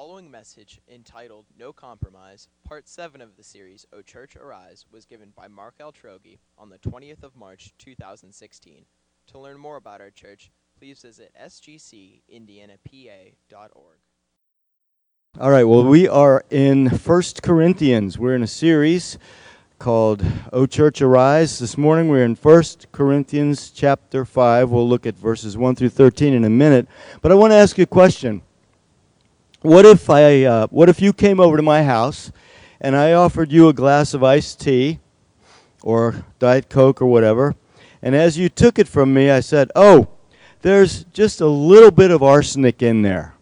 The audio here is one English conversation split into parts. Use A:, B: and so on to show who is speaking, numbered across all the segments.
A: following message, entitled No Compromise, part 7 of the series, O Church Arise, was given by Mark Altrogge on the 20th of March 2016. To learn more about our church, please visit sgcindianapa.org.
B: All right, well, we are in First Corinthians. We're in a series called O Church Arise. This morning we're in First Corinthians chapter 5. We'll look at verses 1 through 13 in a minute. But I want to ask you a question. What if I uh, what if you came over to my house and I offered you a glass of iced tea or diet coke or whatever, and as you took it from me I said, "Oh, there's just a little bit of arsenic in there.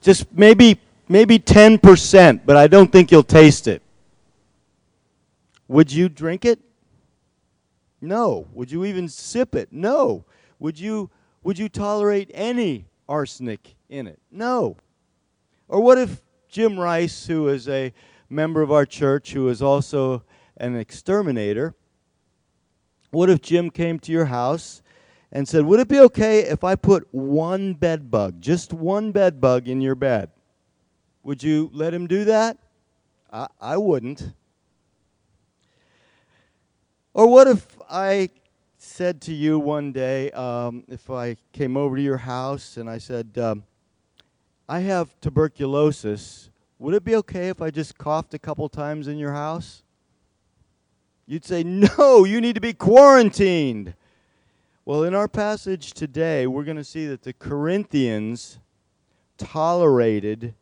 B: Just maybe maybe 10%, but I don't think you'll taste it." Would you drink it? No. Would you even sip it? No. Would you would you tolerate any arsenic in it? No. Or what if Jim Rice, who is a member of our church, who is also an exterminator, what if Jim came to your house and said, Would it be okay if I put one bed bug, just one bed bug in your bed? Would you let him do that? I, I wouldn't. Or what if I said to you one day, um, if I came over to your house and I said, um, I have tuberculosis. Would it be okay if I just coughed a couple times in your house? You'd say, No, you need to be quarantined. Well, in our passage today, we're going to see that the Corinthians tolerated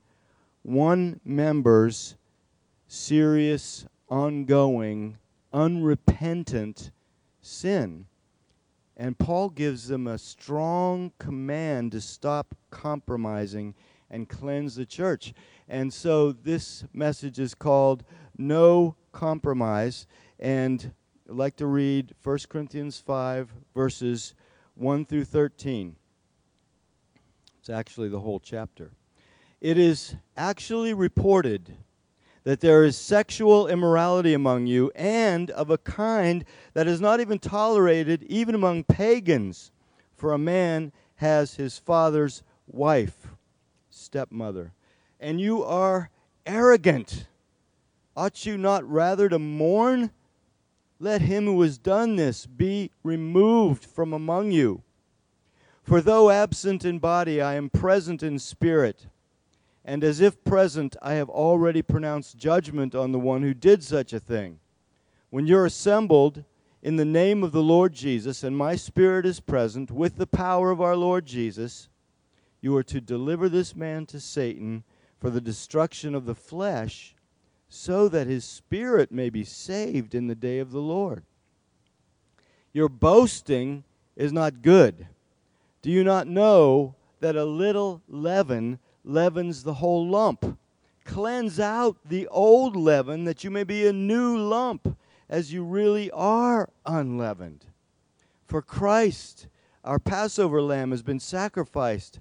B: one member's serious, ongoing, unrepentant sin. And Paul gives them a strong command to stop compromising and cleanse the church. And so this message is called No Compromise. And I'd like to read 1 Corinthians 5, verses 1 through 13. It's actually the whole chapter. It is actually reported that there is sexual immorality among you, and of a kind that is not even tolerated even among pagans, for a man has his father's wife stepmother. And you are arrogant. Ought you not rather to mourn? Let him who has done this be removed from among you. For though absent in body, I am present in spirit. And as if present, I have already pronounced judgment on the one who did such a thing. When you're assembled in the name of the Lord Jesus, and my spirit is present with the power of our Lord Jesus, you are to deliver this man to Satan for the destruction of the flesh, so that his spirit may be saved in the day of the Lord. Your boasting is not good. Do you not know that a little leaven leavens the whole lump? Cleanse out the old leaven that you may be a new lump, as you really are unleavened. For Christ, our Passover lamb, has been sacrificed.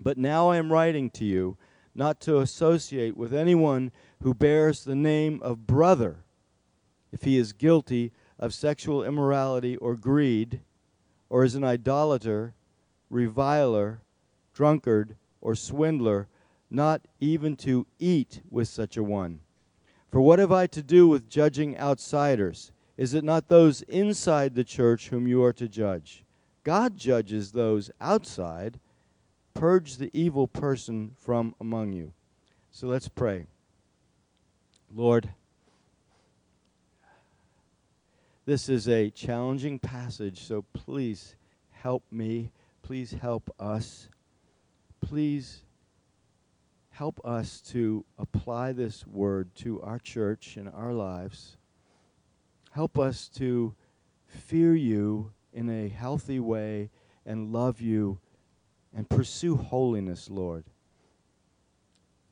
B: But now I am writing to you not to associate with anyone who bears the name of brother if he is guilty of sexual immorality or greed, or is an idolater, reviler, drunkard, or swindler, not even to eat with such a one. For what have I to do with judging outsiders? Is it not those inside the church whom you are to judge? God judges those outside purge the evil person from among you. So let's pray. Lord, this is a challenging passage, so please help me. Please help us. Please help us to apply this word to our church and our lives. Help us to fear you in a healthy way and love you and pursue holiness, Lord.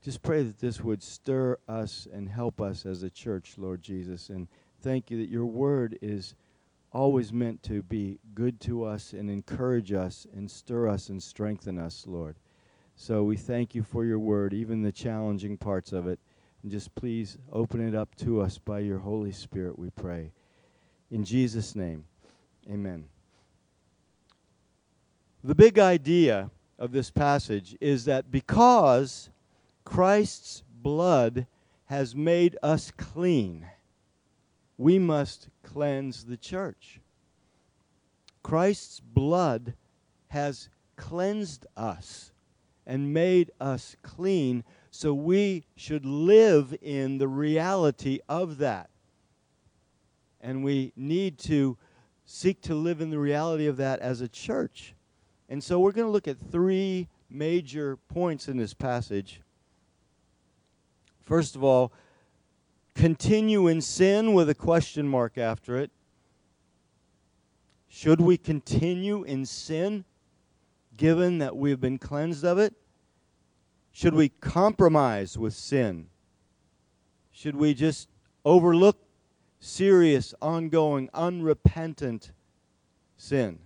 B: just pray that this would stir us and help us as a church, Lord Jesus. And thank you that your word is always meant to be good to us and encourage us and stir us and strengthen us, Lord. So we thank you for your word, even the challenging parts of it. And just please open it up to us by your Holy Spirit, we pray. In Jesus' name, amen. The big idea of this passage is that because Christ's blood has made us clean, we must cleanse the church. Christ's blood has cleansed us and made us clean, so we should live in the reality of that. And we need to seek to live in the reality of that as a church. And so we're going to look at three major points in this passage. First of all, continue in sin with a question mark after it. Should we continue in sin given that we've been cleansed of it? Should we compromise with sin? Should we just overlook serious, ongoing, unrepentant sin?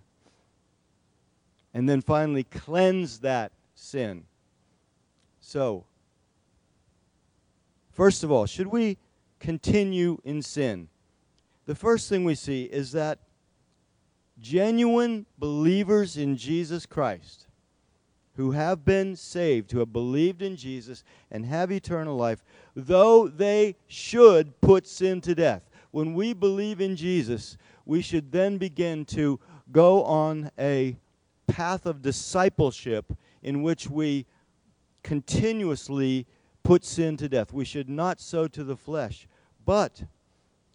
B: And then finally, cleanse that sin. So, first of all, should we continue in sin? The first thing we see is that genuine believers in Jesus Christ who have been saved, who have believed in Jesus and have eternal life, though they should put sin to death. When we believe in Jesus, we should then begin to go on a path of discipleship in which we continuously put sin to death. We should not sow to the flesh. But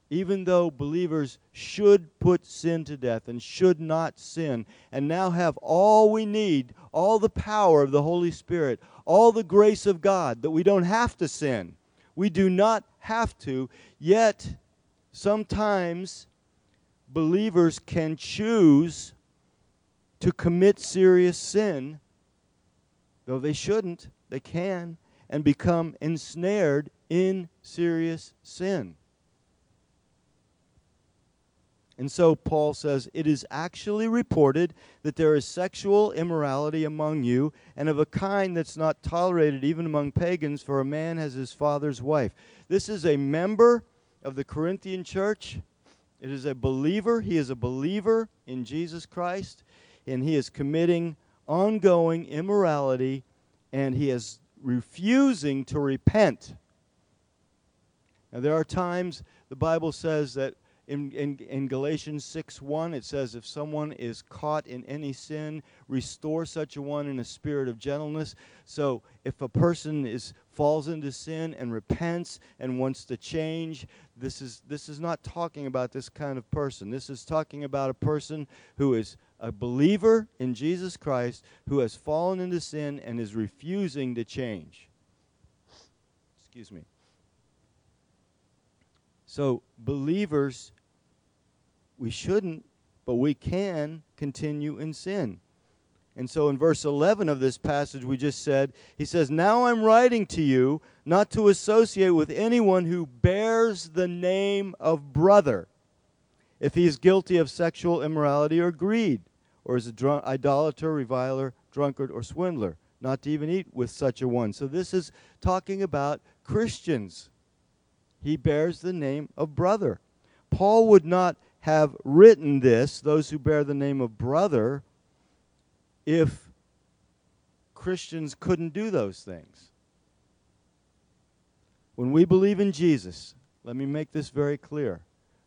B: even though believers should put sin to death and should not sin, and now have all we need, all the power of the Holy Spirit, all the grace of God, that we don't have to sin. We do not have to, yet sometimes believers can choose to commit serious sin, though they shouldn't, they can, and become ensnared in serious sin. And so Paul says, It is actually reported that there is sexual immorality among you, and of a kind that's not tolerated even among pagans, for a man has his father's wife. This is a member of the Corinthian church. It is a believer. He is a believer in Jesus Christ, and he is committing ongoing immorality, and he is refusing to repent. Now, there are times the Bible says that in, in, in Galatians 6 1, it says, If someone is caught in any sin, restore such a one in a spirit of gentleness. So if a person is falls into sin and repents and wants to change, this is, this is not talking about this kind of person. This is talking about a person who is a believer in Jesus Christ who has fallen into sin and is refusing to change. Excuse me. So, believers we shouldn't, but we can continue in sin. And so in verse 11 of this passage we just said, he says, Now I'm writing to you not to associate with anyone who bears the name of brother, if he is guilty of sexual immorality or greed, or is a drunk, idolater, reviler, drunkard, or swindler, not to even eat with such a one. So this is talking about Christians. He bears the name of brother. Paul would not have written this, those who bear the name of brother, if Christians couldn't do those things. When we believe in Jesus, let me make this very clear.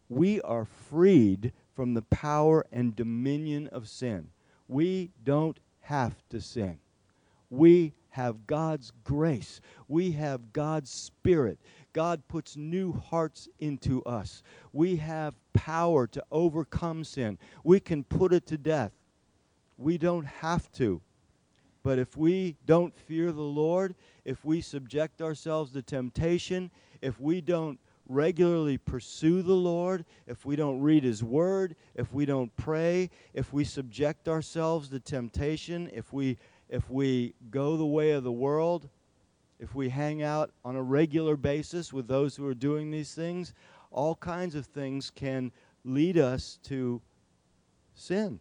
B: We are freed from the power and dominion of sin. We don't have to sin. We have God's grace. We have God's Spirit. God puts new hearts into us. We have power to overcome sin. We can put it to death. We don't have to. But if we don't fear the Lord, if we subject ourselves to temptation, if we don't regularly pursue the Lord, if we don't read His Word, if we don't pray, if we subject ourselves to temptation, if we if we go the way of the world, if we hang out on a regular basis with those who are doing these things, all kinds of things can lead us to sin.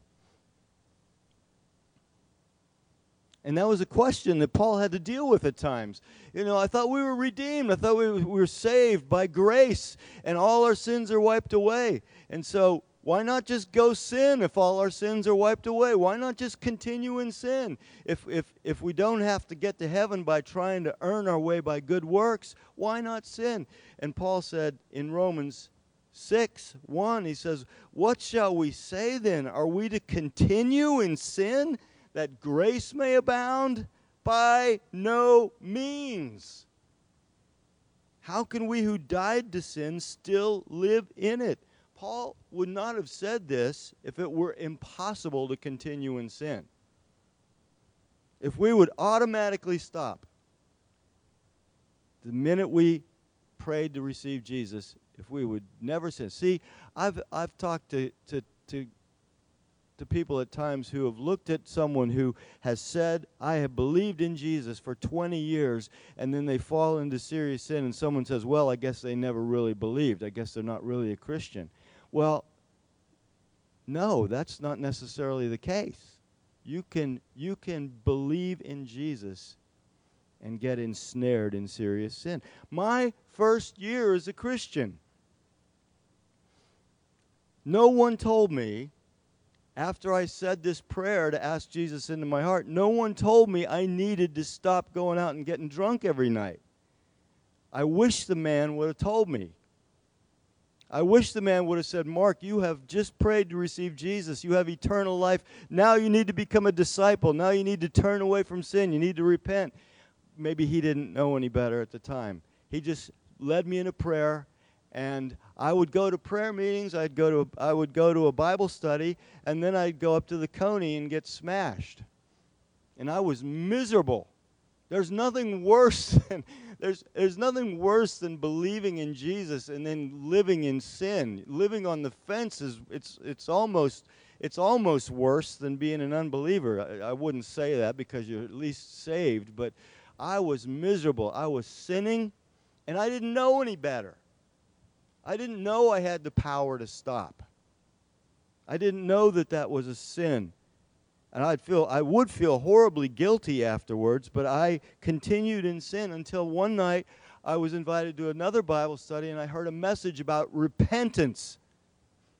B: And that was a question that Paul had to deal with at times. You know, I thought we were redeemed. I thought we were saved by grace and all our sins are wiped away. And so, why not just go sin if all our sins are wiped away? Why not just continue in sin? If, if, if we don't have to get to heaven by trying to earn our way by good works, why not sin? And Paul said in Romans 6 1, he says, What shall we say then? Are we to continue in sin that grace may abound? By no means. How can we who died to sin still live in it? Paul would not have said this if it were impossible to continue in sin. If we would automatically stop the minute we prayed to receive Jesus, if we would never sin. See, I've, I've talked to, to, to to people at times who have looked at someone who has said, I have believed in Jesus for 20 years, and then they fall into serious sin, and someone says, Well, I guess they never really believed. I guess they're not really a Christian. Well, no, that's not necessarily the case. You can, you can believe in Jesus and get ensnared in serious sin. My first year as a Christian, no one told me after I said this prayer to ask Jesus into my heart, no one told me I needed to stop going out and getting drunk every night. I wish the man would have told me. I wish the man would have said, Mark, you have just prayed to receive Jesus. You have eternal life. Now you need to become a disciple. Now you need to turn away from sin. You need to repent. Maybe he didn't know any better at the time. He just led me in a prayer and I would go to prayer meetings. I'd go to a, I would go to a Bible study, and then I'd go up to the Coney and get smashed. And I was miserable. There's nothing worse than there's there's nothing worse than believing in Jesus and then living in sin. Living on the fence is it's it's almost it's almost worse than being an unbeliever. I, I wouldn't say that because you're at least saved, but I was miserable. I was sinning, and I didn't know any better. I didn't know I had the power to stop. I didn't know that that was a sin. And I'd feel I would feel horribly guilty afterwards, but I continued in sin until one night I was invited to another Bible study and I heard a message about repentance,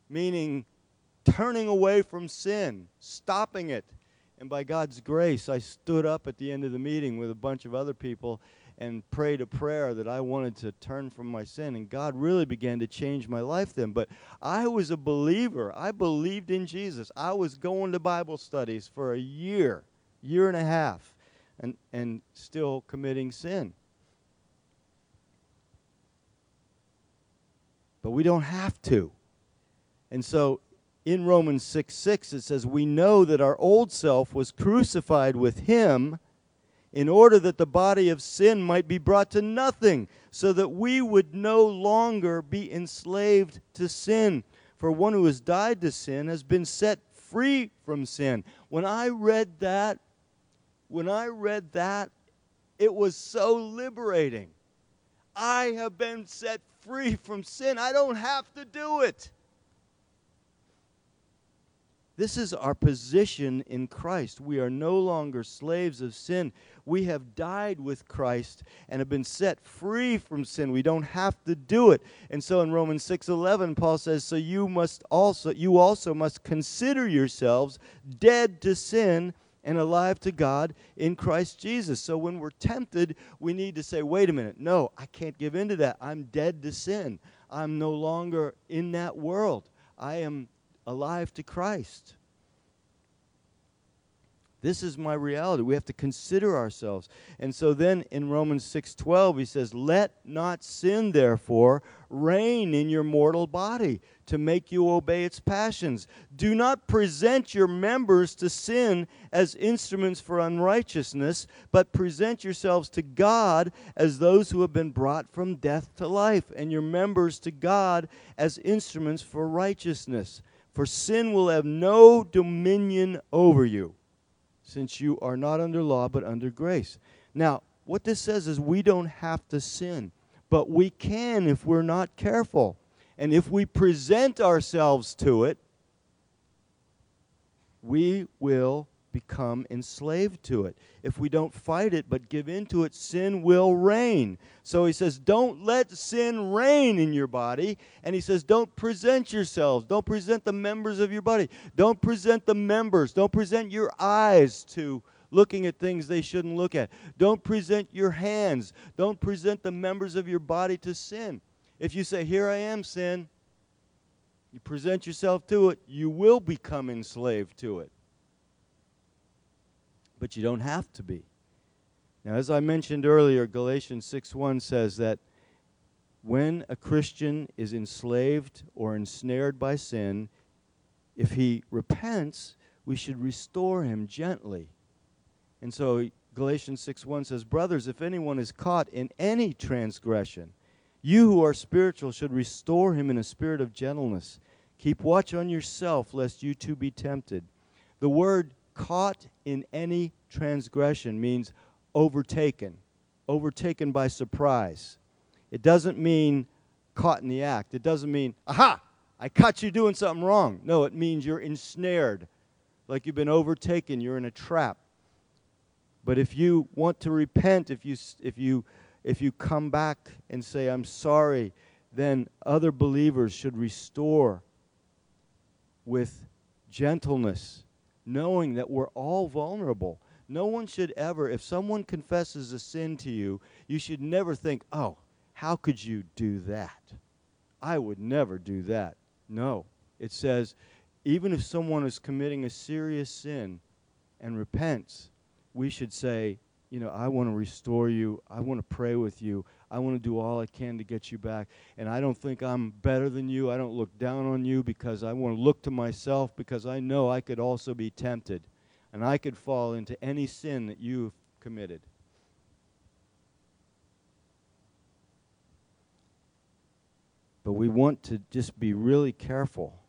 B: meaning turning away from sin, stopping it. And by God's grace, I stood up at the end of the meeting with a bunch of other people and prayed a prayer that I wanted to turn from my sin. And God really began to change my life then. But I was a believer. I believed in Jesus. I was going to Bible studies for a year, year and a half, and, and still committing sin. But we don't have to. And so in Romans 6 6, it says, We know that our old self was crucified with him in order that the body of sin might be brought to nothing, so that we would no longer be enslaved to sin. For one who has died to sin has been set free from sin. When I read that, when I read that, it was so liberating. I have been set free from sin. I don't have to do it. This is our position in Christ. We are no longer slaves of sin. We have died with Christ and have been set free from sin. We don't have to do it. And so in Romans 6:11 Paul says, "So you must also you also must consider yourselves dead to sin and alive to God in Christ Jesus." So when we're tempted, we need to say, "Wait a minute. No, I can't give in to that. I'm dead to sin. I'm no longer in that world. I am alive to Christ. This is my reality. We have to consider ourselves. And so then in Romans 6:12 he says, "Let not sin therefore reign in your mortal body to make you obey its passions. Do not present your members to sin as instruments for unrighteousness, but present yourselves to God as those who have been brought from death to life, and your members to God as instruments for righteousness." For sin will have no dominion over you, since you are not under law but under grace. Now, what this says is we don't have to sin, but we can if we're not careful. And if we present ourselves to it, we will become enslaved to it. If we don't fight it but give in to it, sin will reign. So he says, don't let sin reign in your body. And he says, don't present yourselves. Don't present the members of your body. Don't present the members. Don't present your eyes to looking at things they shouldn't look at. Don't present your hands. Don't present the members of your body to sin. If you say, Here I am, sin, you present yourself to it, you will become enslaved to it. But you don't have to be. Now, as I mentioned earlier, Galatians 6 1 says that when a Christian is enslaved or ensnared by sin, if he repents, we should restore him gently. And so Galatians 6 1 says, Brothers, if anyone is caught in any transgression, you who are spiritual should restore him in a spirit of gentleness. Keep watch on yourself, lest you too be tempted. The word caught in any transgression means overtaken, overtaken by surprise. It doesn't mean caught in the act. It doesn't mean, aha, I caught you doing something wrong. No, it means you're ensnared, like you've been overtaken, you're in a trap. But if you want to repent, if you, if you, if you come back and say, I'm sorry, then other believers should restore with gentleness, knowing that we're all vulnerable. No one should ever, if someone confesses a sin to you, you should never think, oh, how could you do that? I would never do that. No. It says, even if someone is committing a serious sin and repents, we should say, you know, I want to restore you. I want to pray with you. I want to do all I can to get you back. And I don't think I'm better than you. I don't look down on you because I want to look to myself because I know I could also be tempted and I could fall into any sin that you've committed. But we want to just be really careful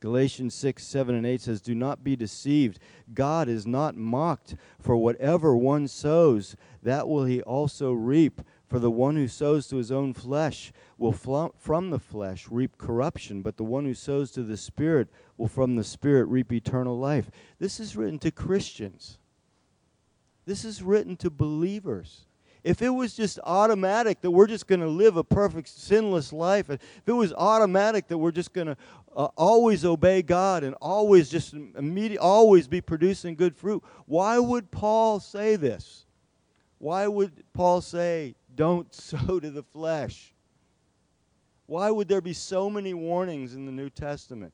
B: Galatians 6, 7, and 8 says, Do not be deceived. God is not mocked, for whatever one sows, that will he also reap. For the one who sows to his own flesh will from the flesh reap corruption, but the one who sows to the Spirit will from the Spirit reap eternal life. This is written to Christians. This is written to believers. If it was just automatic that we're just going to live a perfect sinless life, if it was automatic that we're just going to uh, always obey God and always just immediate, always be producing good fruit, why would Paul say this? Why would Paul say, don't sow to the flesh? Why would there be so many warnings in the New Testament?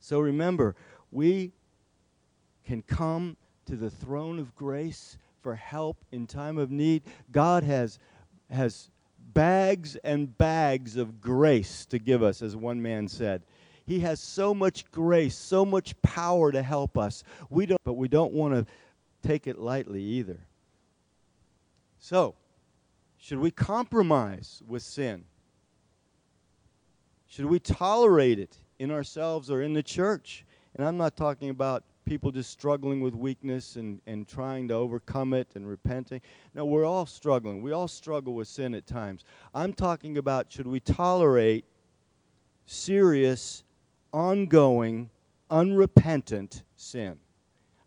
B: So remember, we can come to the throne of grace for help in time of need. God has, has bags and bags of grace to give us, as one man said. He has so much grace, so much power to help us. We don't, but we don't want to take it lightly either. So, should we compromise with sin? Should we tolerate it in ourselves or in the church? And I'm not talking about people just struggling with weakness and, and trying to overcome it and repenting. No, we're all struggling. We all struggle with sin at times. I'm talking about should we tolerate serious, ongoing, unrepentant sin?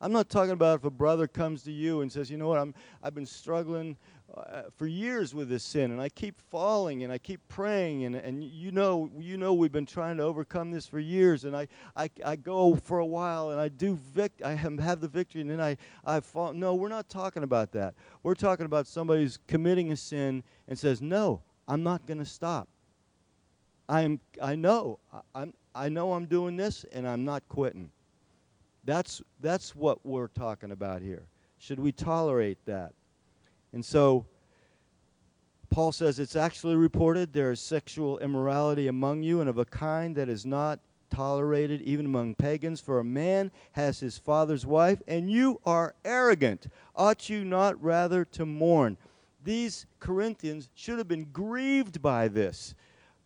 B: I'm not talking about if a brother comes to you and says, you know what, I'm, I've been struggling uh, for years with this sin, and I keep falling, and I keep praying, and, and you know, you know, we've been trying to overcome this for years, and I, I, I go for a while, and I do vic- I have the victory, and then I, I fall. No, we're not talking about that. We're talking about somebody who's committing a sin and says, no, I'm not going to stop. I'm, I know, I'm, I know I'm doing this, and I'm not quitting. That's, that's what we're talking about here. Should we tolerate that? And so Paul says it's actually reported there is sexual immorality among you and of a kind that is not tolerated even among pagans. For a man has his father's wife, and you are arrogant. Ought you not rather to mourn? These Corinthians should have been grieved by this,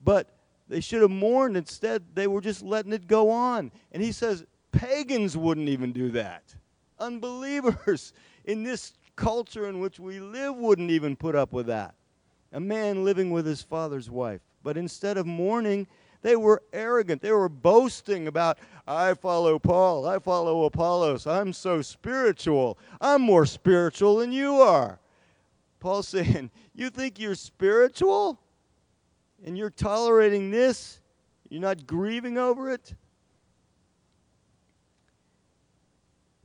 B: but they should have mourned. Instead, they were just letting it go on. And he says, pagans wouldn't even do that. Unbelievers in this culture in which we live wouldn't even put up with that. A man living with his father's wife. But instead of mourning, they were arrogant. They were boasting about, I follow Paul, I follow Apollos, I'm so spiritual. I'm more spiritual than you are. Paul's saying, You think you're spiritual? And you're tolerating this? You're not grieving over it?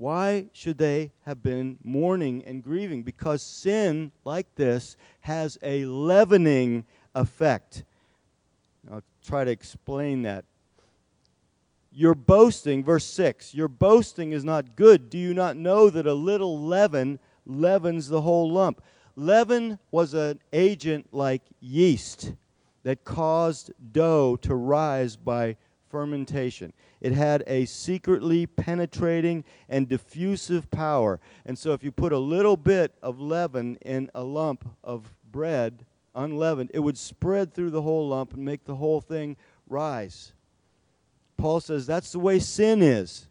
B: Why should they have been mourning and grieving? Because sin, like this, has a leavening effect. I'll try to explain that. Your boasting, verse 6, your boasting is not good. Do you not know that a little leaven leavens the whole lump? Leaven was an agent like yeast that caused dough to rise by fermentation. It had a secretly penetrating and diffusive power. And so, if you put a little bit of leaven in a lump of bread, unleavened, it would spread through the whole lump and make the whole thing rise. Paul says that's the way sin is.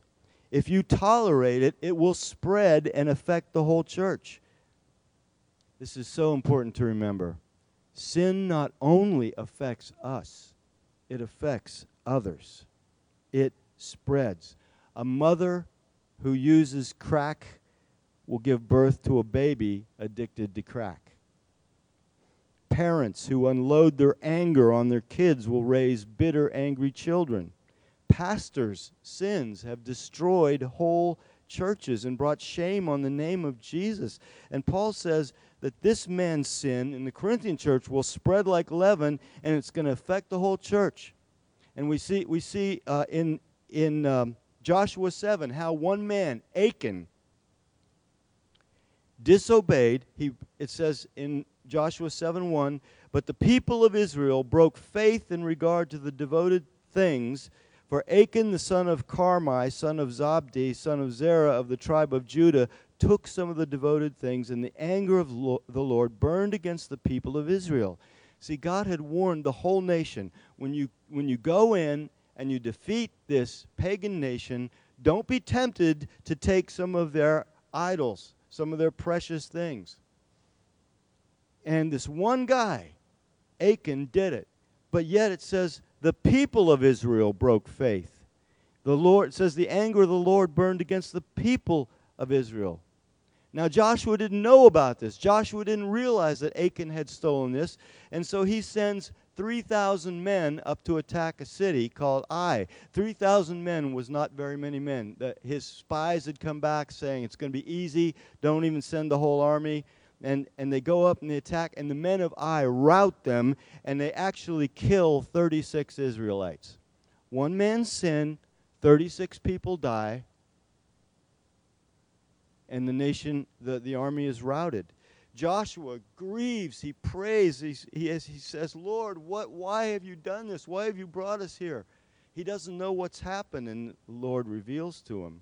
B: If you tolerate it, it will spread and affect the whole church. This is so important to remember. Sin not only affects us, it affects others. It spreads. A mother who uses crack will give birth to a baby addicted to crack parents who unload their anger on their kids will raise bitter, angry children. Pastors' sins have destroyed whole churches and brought shame on the name of Jesus. And Paul says that this man's sin in the Corinthian church will spread like leaven and it's going to affect the whole church. And we see, we see uh, in, in um, Joshua 7 how one man, Achan, disobeyed. He, it says in Joshua 7 1. But the people of Israel broke faith in regard to the devoted things. For Achan, the son of Carmi, son of Zabdi, son of Zerah of the tribe of Judah, took some of the devoted things, and the anger of the Lord burned against the people of Israel. See, God had warned the whole nation when you, when you go in and you defeat this pagan nation, don't be tempted to take some of their idols, some of their precious things. And this one guy, Achan, did it. But yet it says the people of Israel broke faith. The Lord says the anger of the Lord burned against the people of Israel. Now Joshua didn't know about this. Joshua didn't realize that Achan had stolen this, and so he sends 3,000 men up to attack a city called Ai. 3,000 men was not very many men. The, his spies had come back saying it's going to be easy, don't even send the whole army and, and they go up and they attack, and the men of Ai rout them, and they actually kill 36 Israelites. One man's sin, 36 people die, and the nation, the, the army is routed. Joshua grieves, he prays, He's, he, he says, Lord, what, why have you done this? Why have you brought us here? He doesn't know what's happened, and the Lord reveals to him.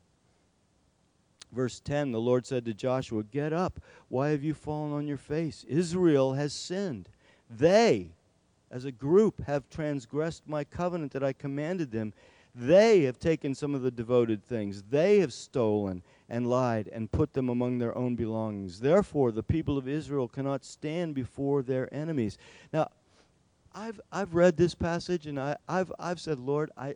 B: Verse 10 The Lord said to Joshua, Get up. Why have you fallen on your face? Israel has sinned. They, as a group, have transgressed my covenant that I commanded them. They have taken some of the devoted things. They have stolen and lied and put them among their own belongings. Therefore, the people of Israel cannot stand before their enemies. Now, I've, I've read this passage and I, I've, I've said, Lord, I,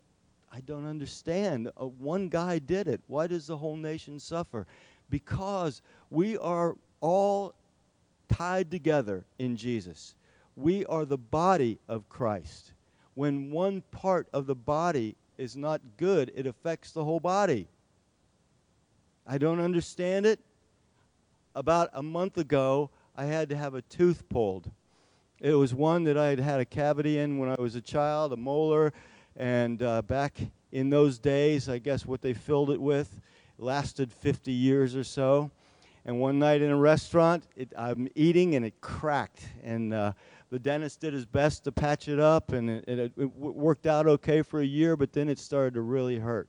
B: I don't understand. Uh, one guy did it. Why does the whole nation suffer? Because we are all tied together in Jesus. We are the body of Christ. When one part of the body is not good, it affects the whole body. I don't understand it. About a month ago, I had to have a tooth pulled. It was one that I had had a cavity in when I was a child, a molar, and uh, back in those days, I guess what they filled it with lasted 50 years or so. And one night in a restaurant, it, I'm eating and it cracked. And uh, the dentist did his best to patch it up, and it, it, it worked out okay for a year, but then it started to really hurt.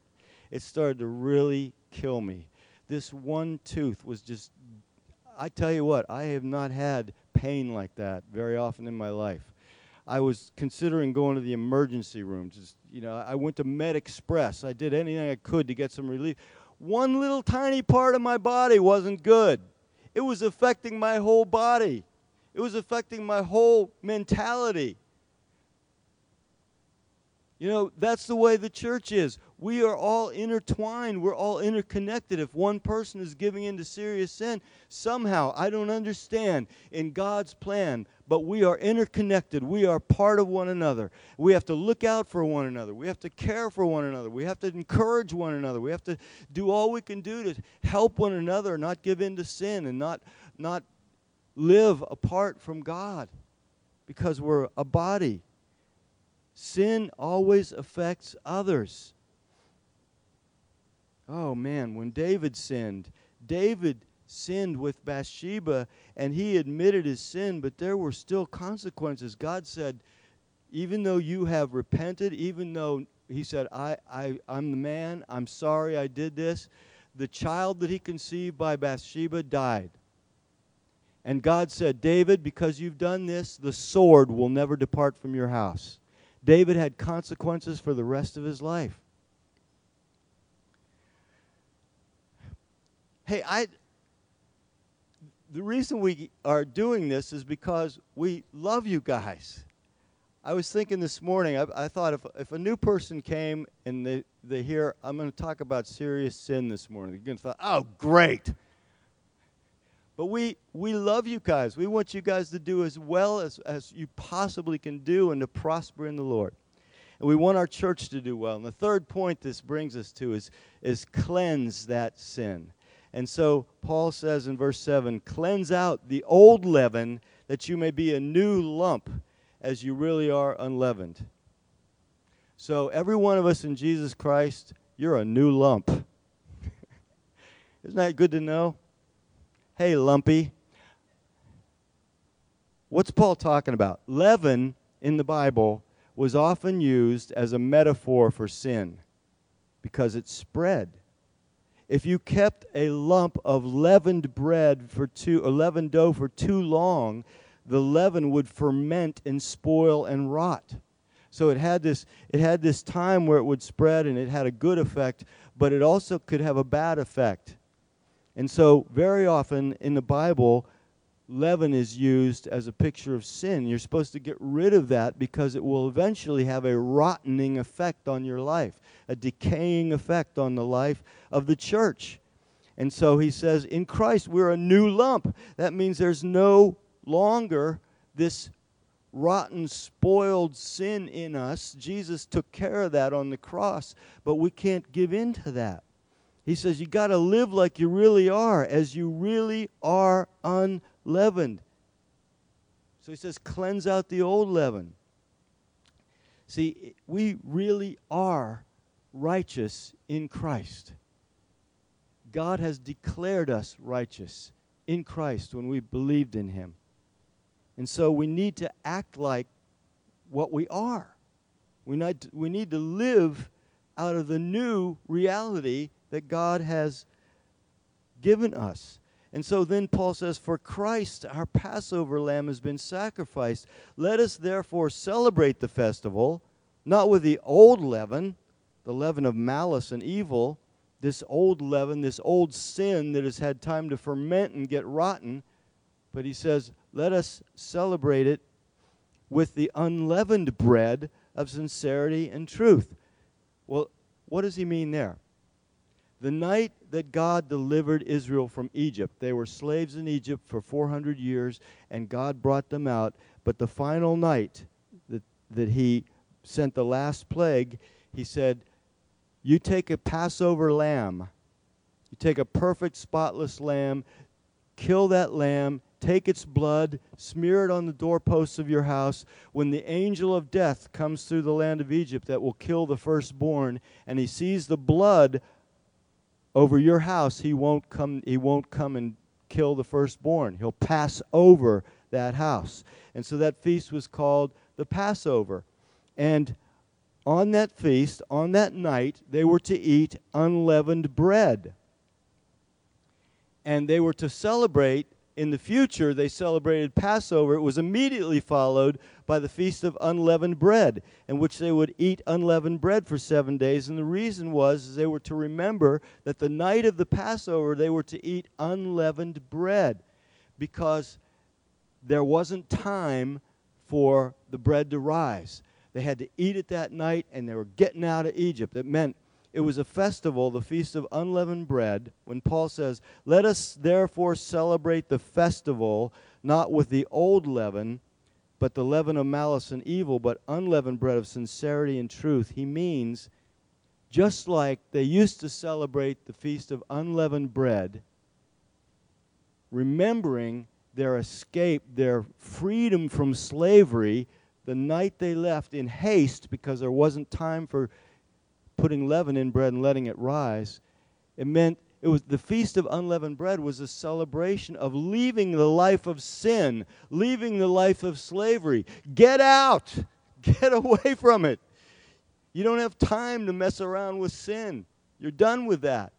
B: It started to really kill me. This one tooth was just, I tell you what, I have not had pain like that very often in my life. I was considering going to the emergency room. Just, you know, I went to Med Express. I did anything I could to get some relief. One little tiny part of my body wasn't good. it was affecting my whole body. It was affecting my whole mentality. You know, that's the way the church is. We are all intertwined. We're all interconnected. If one person is giving into serious sin, somehow, I don't understand, in God's plan, but we are interconnected. We are part of one another. We have to look out for one another. We have to care for one another. We have to encourage one another. We have to do all we can do to help one another, not give in to sin, and not, not live apart from God because we're a body. Sin always affects others. Oh man, when David sinned, David sinned with Bathsheba and he admitted his sin, but there were still consequences. God said, even though you have repented, even though he said, I, I, I'm the man, I'm sorry I did this, the child that he conceived by Bathsheba died. And God said, David, because you've done this, the sword will never depart from your house. David had consequences for the rest of his life. Hey, I the reason we are doing this is because we love you guys. I was thinking this morning, I, I thought if, if a new person came and they, they hear, I'm going to talk about serious sin this morning, they're going to thought, oh, great. But we, we love you guys. We want you guys to do as well as, as you possibly can do and to prosper in the Lord. And we want our church to do well. And the third point this brings us to is, is cleanse that sin. And so Paul says in verse 7 cleanse out the old leaven that you may be a new lump as you really are unleavened. So every one of us in Jesus Christ, you're a new lump. Isn't that good to know? Hey, lumpy. What's Paul talking about? Leaven in the Bible was often used as a metaphor for sin because it spread. If you kept a lump of leavened bread for too, or leavened dough for too long, the leaven would ferment and spoil and rot. So it had this it had this time where it would spread and it had a good effect, but it also could have a bad effect. And so, very often in the Bible, leaven is used as a picture of sin. You're supposed to get rid of that because it will eventually have a rottening effect on your life, a decaying effect on the life of the church. And so he says, in Christ, we're a new lump. That means there's no longer this rotten, spoiled sin in us. Jesus took care of that on the cross, but we can't give in to that. He says you got to live like you really are, as you really are unleavened. So he says, cleanse out the old leaven. See, we really are righteous in Christ. God has declared us righteous in Christ when we believed in him. And so we need to act like what we are. We need to, live out of the new reality that God has given us. And so then Paul says, For Christ, our Passover lamb, has been sacrificed. Let us therefore celebrate the festival, not with the old leaven, the leaven of malice and evil, this old leaven, this old sin that has had time to ferment and get rotten. But he says, Let us celebrate it with the unleavened bread of sincerity and truth. Well, what does he mean there? The night that God delivered Israel from Egypt, they were slaves in Egypt for 400 years, and God brought them out. But the final night that, that He sent the last plague, He said, You take a Passover lamb, you take a perfect, spotless lamb, kill that lamb, take its blood, smear it on the doorposts of your house. When the angel of death comes through the land of Egypt that will kill the firstborn, and he sees the blood over your house, he won't come, he won't come and kill the firstborn. He'll pass over that house. And so that feast was called the Passover. And on that feast, on that night, they were to eat unleavened bread. And they were to celebrate in the future, they celebrated Passover. It was immediately followed by the Feast of Unleavened Bread, in which they would eat unleavened bread for seven days. And the reason was they were to remember that the night of the Passover, they were to eat unleavened bread. because there wasn't time for the bread to rise. They had to eat it that night, and they were getting out of Egypt. It meant it was a festival, the Feast of Unleavened Bread, when Paul says, Let us therefore celebrate the festival not with the old leaven, but the leaven of malice and evil, but unleavened bread of sincerity and truth. He means just like they used to celebrate the Feast of Unleavened Bread, remembering their escape, their freedom from slavery, the night they left in haste because there wasn't time for putting leaven in bread and letting it rise. It meant it was the feast of unleavened bread was a celebration of leaving the life of sin, leaving the life of slavery. Get out. Get away from it. You don't have time to mess around with sin. You're done with that.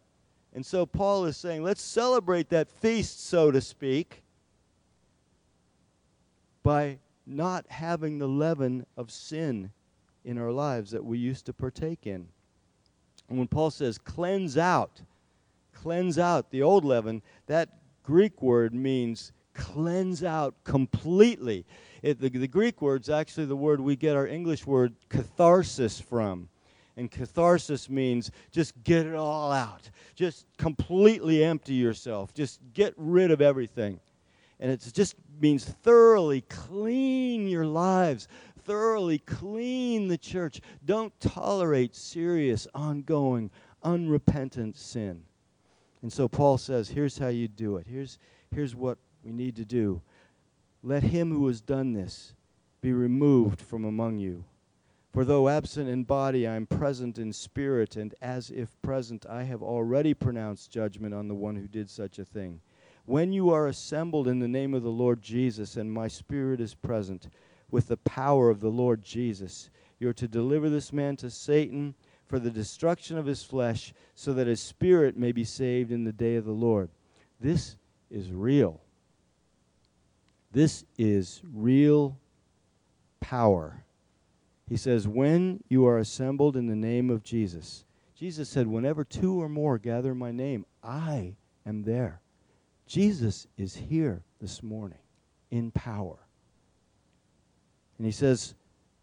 B: And so Paul is saying, let's celebrate that feast, so to speak, by not having the leaven of sin in our lives that we used to partake in. And when Paul says cleanse out, cleanse out the old leaven, that Greek word means cleanse out completely. It, the, the Greek word's actually the word we get our English word catharsis from. And catharsis means just get it all out. Just completely empty yourself. Just get rid of everything. And it just means thoroughly clean your lives, thoroughly clean the church. Don't tolerate serious, ongoing, unrepentant sin. And so Paul says, here's how you do it. Here's, here's what we need to do. Let him who has done this be removed from among you. For though absent in body, I am present in spirit, and as if present, I have already pronounced judgment on the one who did such a thing. When you are assembled in the name of the Lord Jesus, and my spirit is present, with the power of the Lord Jesus, you are to deliver this man to Satan for the destruction of his flesh, so that his spirit may be saved in the day of the Lord. This is real. This is real power. He says, When you are assembled in the name of Jesus, Jesus said, Whenever two or more gather in my name, I am there. Jesus is here this morning in power. And he says,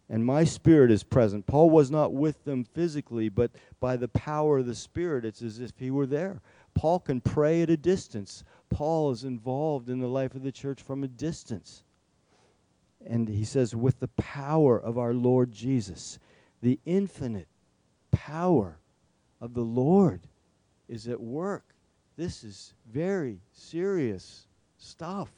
B: and my spirit is present. Paul was not with them physically, but by the power of the Spirit, it's as if he were there. Paul can pray at a distance. Paul is involved in the life of the church from a distance. And he says, with the power of our Lord Jesus, the infinite power of the Lord is at work. This is very serious stuff.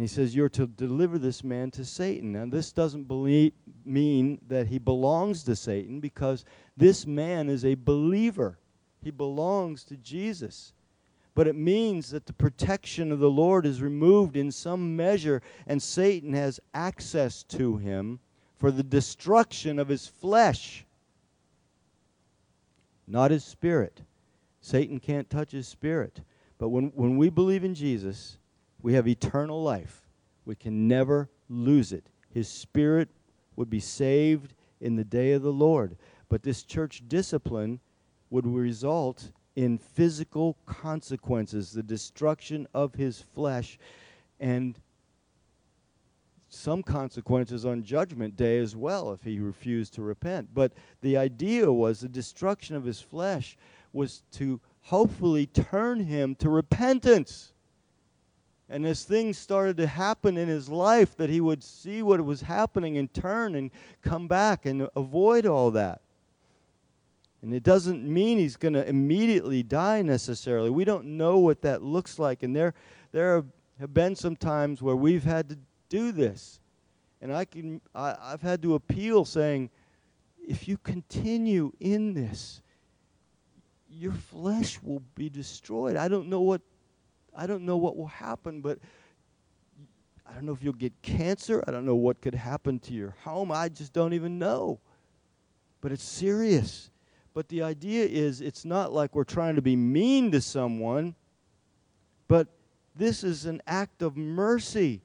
B: And he says, You're to deliver this man to Satan. Now, this doesn't believe, mean that he belongs to Satan because this man is a believer. He belongs to Jesus. But it means that the protection of the Lord is removed in some measure, and Satan has access to him for the destruction of his flesh, not his spirit. Satan can't touch his spirit. But when, when we believe in Jesus, we have eternal life. We can never lose it. His spirit would be saved in the day of the Lord. But this church discipline would result in physical consequences, the destruction of his flesh, and some consequences on Judgment Day as well if he refused to repent. But the idea was the destruction of his flesh was to hopefully turn him to repentance. And as things started to happen in his life, that he would see what was happening and turn and come back and avoid all that. And it doesn't mean he's going to immediately die necessarily. We don't know what that looks like. And there, there have been some times where we've had to do this. And I can, I, I've had to appeal saying, if you continue in this, your flesh will be destroyed. I don't know what I don't know what will happen, but I don't know if you'll get cancer. I don't know what could happen to your home. I just don't even know. But it's serious. But the idea is it's not like we're trying to be mean to someone, but this is an act of mercy.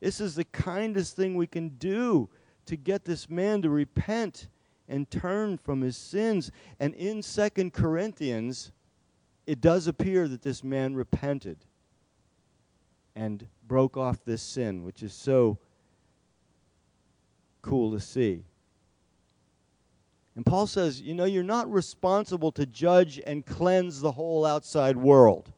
B: This is the kindest thing we can do to get this man to repent and turn from his sins. And in Second Corinthians, it does appear that this man repented. and broke off this sin, which is so cool to see. And Paul says, you know, you're not responsible to judge and cleanse the whole outside world.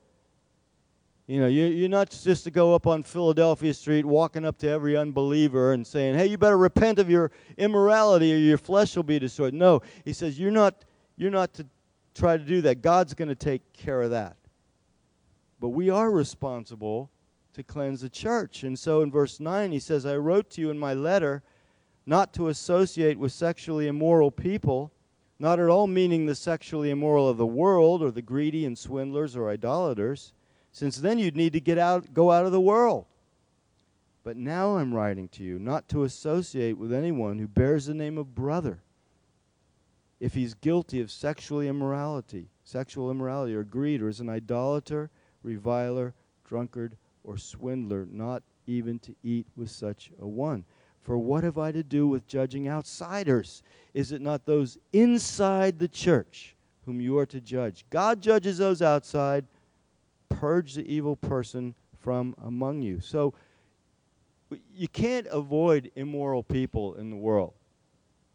B: You know, you're not just to go up on Philadelphia Street walking up to every unbeliever and saying, hey, you better repent of your immorality or your flesh will be destroyed. No, he says, you're not, you're not to try to do that. God's going to take care of that. But we are responsible to cleanse the church. And so in verse 9, he says, I wrote to you in my letter not to associate with sexually immoral people, not at all meaning the sexually immoral of the world or the greedy and swindlers or idolaters since then you'd need to get out go out of the world. But now I'm writing to you not to associate with anyone who bears the name of brother if he's guilty of sexual immorality, sexual immorality or greed or is an idolater, reviler, drunkard or swindler, not even to eat with such a one. For what have I to do with judging outsiders? Is it not those inside the church whom you are to judge? God judges those outside purge the evil person from among you. So you can't avoid immoral people in the world.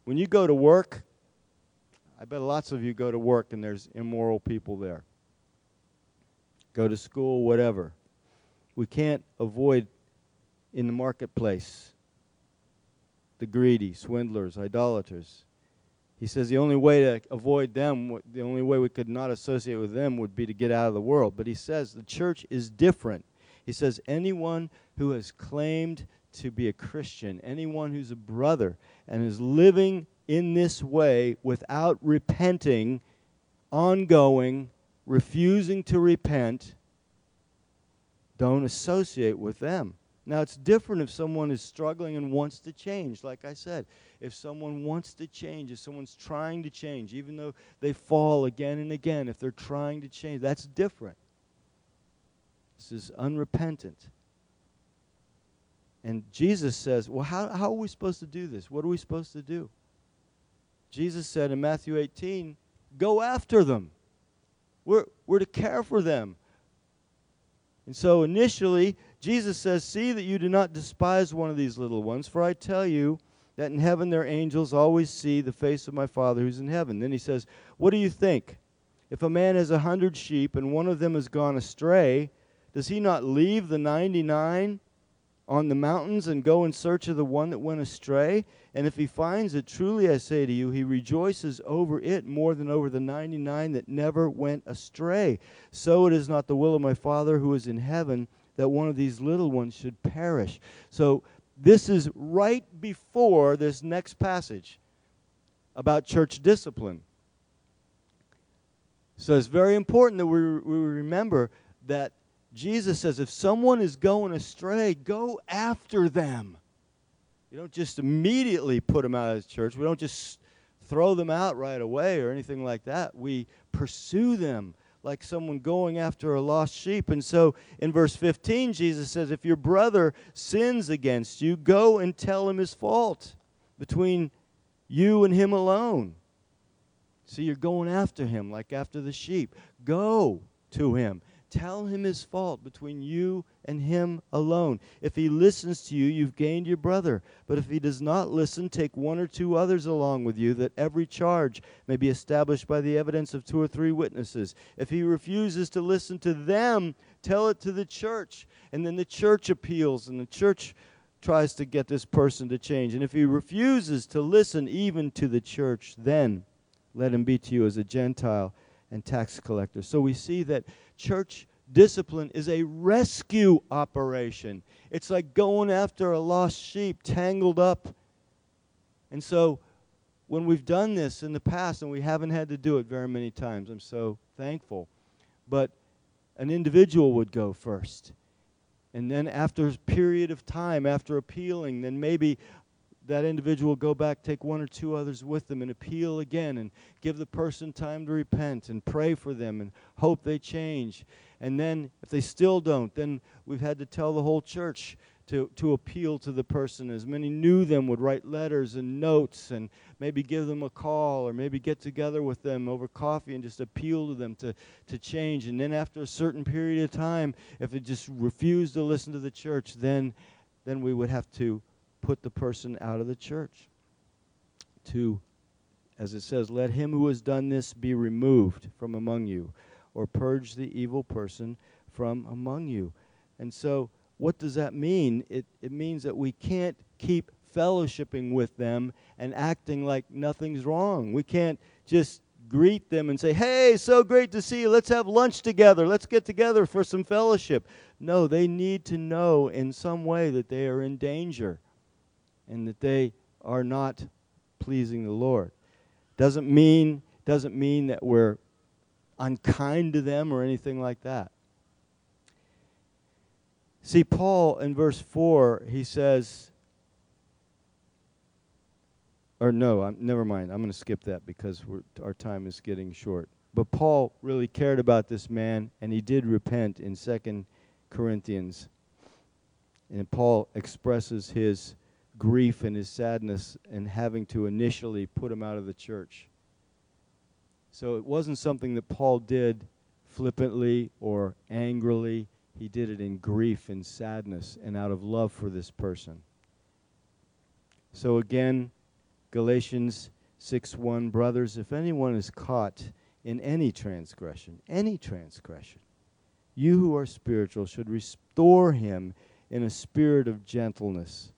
B: When you go to work, I bet lots of you go to work and there's immoral people there. Go to school, whatever. We can't avoid in the marketplace the greedy, swindlers, idolaters. He says the only way to avoid them, the only way we could not associate with them would be to get out of the world. But he says the church is different. He says anyone who has claimed to be a Christian, anyone who's a brother and is living in this way without repenting, ongoing, refusing to repent, don't associate with them. Now, it's different if someone is struggling and wants to change, like I said. If someone wants to change, if someone's trying to change, even though they fall again and again, if they're trying to change, that's different. This is unrepentant. And Jesus says, Well, how, how are we supposed to do this? What are we supposed to do? Jesus said in Matthew 18, Go after them. We're, we're to care for them. And so initially, Jesus says, See that you do not despise one of these little ones, for I tell you that in heaven their angels always see the face of my Father who's in heaven. Then he says, What do you think? If a man has a hundred sheep and one of them has gone astray, does he not leave the ninety nine on the mountains and go in search of the one that went astray? And if he finds it, truly I say to you, he rejoices over it more than over the ninety nine that never went astray. So it is not the will of my Father who is in heaven that one of these little ones should perish. So this is right before this next passage about church discipline. So it's very important that we, we remember that Jesus says if someone is going astray, go after them. You don't just immediately put them out of the church. We don't just throw them out right away or anything like that. We pursue them like someone going after a lost sheep. And so in verse 15, Jesus says, If your brother sins against you, go and tell him his fault between you and him alone. See, you're going after him like after the sheep. Go to him Tell him his fault between you and him alone. If he listens to you, you've gained your brother. But if he does not listen, take one or two others along with you, that every charge may be established by the evidence of two or three witnesses. If he refuses to listen to them, tell it to the church. And then the church appeals, and the church tries to get this person to change. And if he refuses to listen even to the church, then let him be to you as a Gentile and tax collector. So we see that church discipline is a rescue operation. It's like going after a lost sheep tangled up. And so when we've done this in the past, and we haven't had to do it very many times, I'm so thankful. But an individual would go first. And then after a period of time, after appealing, then maybe that individual go back, take one or two others with them, and appeal again, and give the person time to repent, and pray for them, and hope they change. And then, if they still don't, then we've had to tell the whole church to, to appeal to the person. As many knew them would write letters and notes and maybe give them a call or maybe get together with them over coffee and just appeal to them to, to change. And then after a certain period of time, if they just refused to listen to the church, then, then we would have to put the person out of the church. To, as it says, let him who has done this be removed from among you, or purge the evil person from among you. And so, what does that mean? It, it means that we can't keep fellowshipping with them and acting like nothing's wrong. We can't just greet them and say, Hey, so great to see you. Let's have lunch together. Let's get together for some fellowship. No, they need to know in some way that they are in danger and that they are not pleasing the Lord. Doesn't mean doesn't mean that we're unkind to them or anything like that. See, Paul in verse 4, he says, or no, I'm, never mind. I'm going to skip that because our time is getting short. But Paul really cared about this man, and he did repent in Second Corinthians. And Paul expresses his grief and his sadness and having to initially put him out of the church. So it wasn't something that Paul did flippantly or angrily. He did it in grief and sadness and out of love for this person. So again, Galatians 6 1 Brothers, if anyone is caught in any transgression, any transgression, you who are spiritual should restore him in a spirit of gentleness.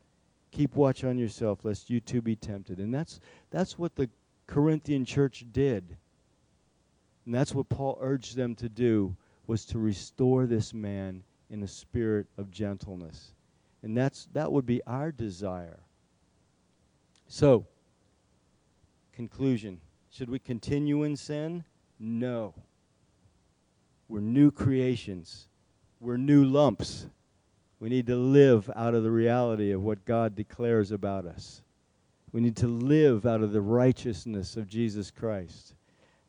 B: Keep watch on yourself, lest you too be tempted. And that's, that's what the Corinthian church did. And that's what Paul urged them to do was to restore this man in a spirit of gentleness. And that's that would be our desire. So, conclusion. Should we continue in sin? No. We're new creations. We're new lumps. We need to live out of the reality of what God declares about us. We need to live out of the righteousness of Jesus Christ.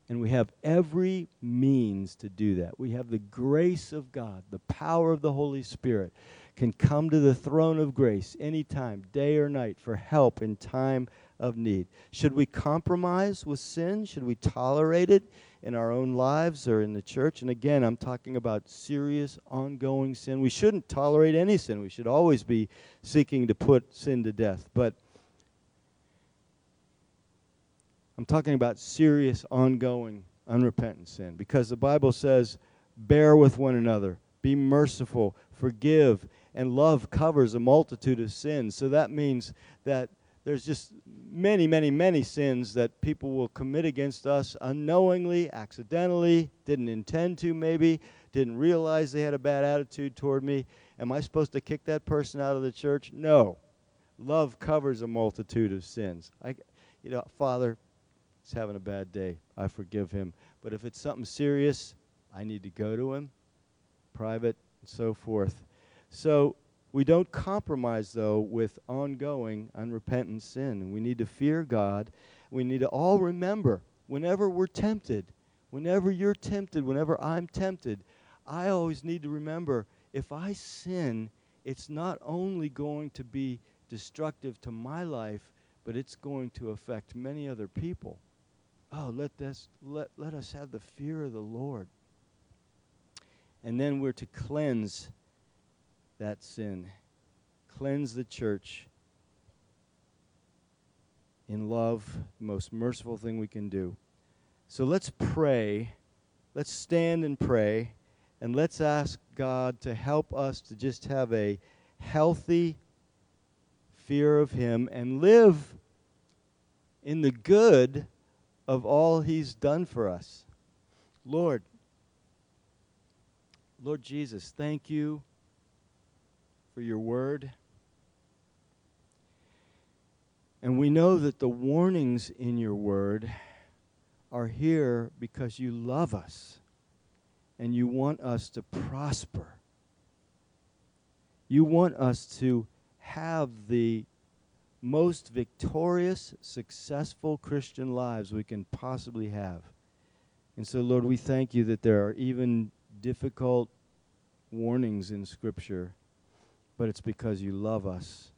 B: And we have every means to do that. We have the grace of God, the power of the Holy Spirit can come to the throne of grace anytime, day or night, for help in time of need. Should we compromise with sin? Should we tolerate it in our own lives or in the church? And again, I'm talking about serious, ongoing sin. We shouldn't tolerate any sin. We should always be seeking to put sin to death. But I'm talking about serious, ongoing, unrepentant sin because the Bible says, bear with one another, be merciful, forgive, and love covers a multitude of sins. So that means that there's just many, many, many sins that people will commit against us unknowingly, accidentally, didn't intend to, maybe, didn't realize they had a bad attitude toward me. Am I supposed to kick that person out of the church? No. Love covers a multitude of sins. I, you know, Father, he's having a bad day. I forgive him. But if it's something serious, I need to go to him, private, and so forth. So we don't compromise, though, with ongoing unrepentant sin. We need to fear God. We need to all remember whenever we're tempted, whenever you're tempted, whenever I'm tempted, I always need to remember if I sin, it's not only going to be destructive to my life, but it's going to affect many other people. Oh, let this let, let us have the fear of the Lord. And then we're to cleanse that sin. Cleanse the church in love, the most merciful thing we can do. So let's pray. Let's stand and pray. And let's ask God to help us to just have a healthy fear of Him and live in the good of all He's done for us. Lord, Lord Jesus, thank you for your word. And we know that the warnings in your word are here because you love us and you want us to prosper. You want us to have the most victorious, successful Christian lives we can possibly have. And so, Lord, we thank you that there are even difficult warnings in Scripture but it's because you love us.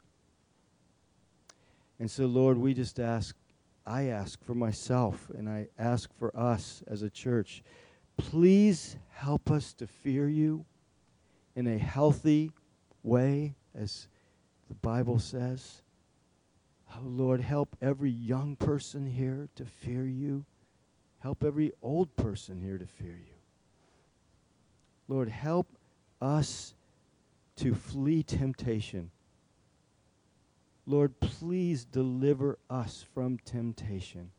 B: And so, Lord, we just ask, I ask for myself, and I ask for us as a church, please help us to fear you in a healthy way, as the Bible says. Oh, Lord, help every young person here to fear you. Help every old person here to fear you. Lord, help us to flee temptation. Lord, please deliver us from temptation.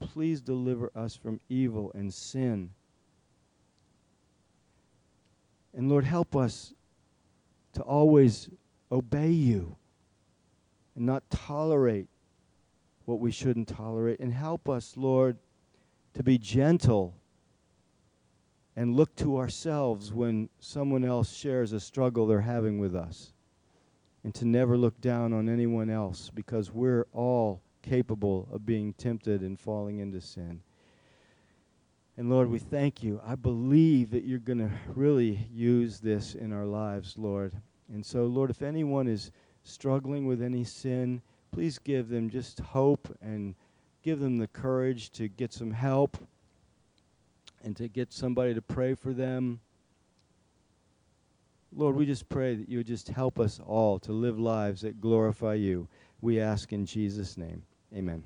B: Please deliver us from evil and sin. And Lord, help us to always obey you and not tolerate what we shouldn't tolerate. And help us, Lord, to be gentle and look to ourselves when someone else shares a struggle they're having with us. And to never look down on anyone else because we're all capable of being tempted and falling into sin. And Lord, we thank you. I believe that you're going to really use this in our lives, Lord. And so, Lord, if anyone is struggling with any sin, please give them just hope and give them the courage to get some help and to get somebody to pray for them. Lord, we just pray that you would just help us all to live lives that glorify you. We ask in Jesus' name. Amen.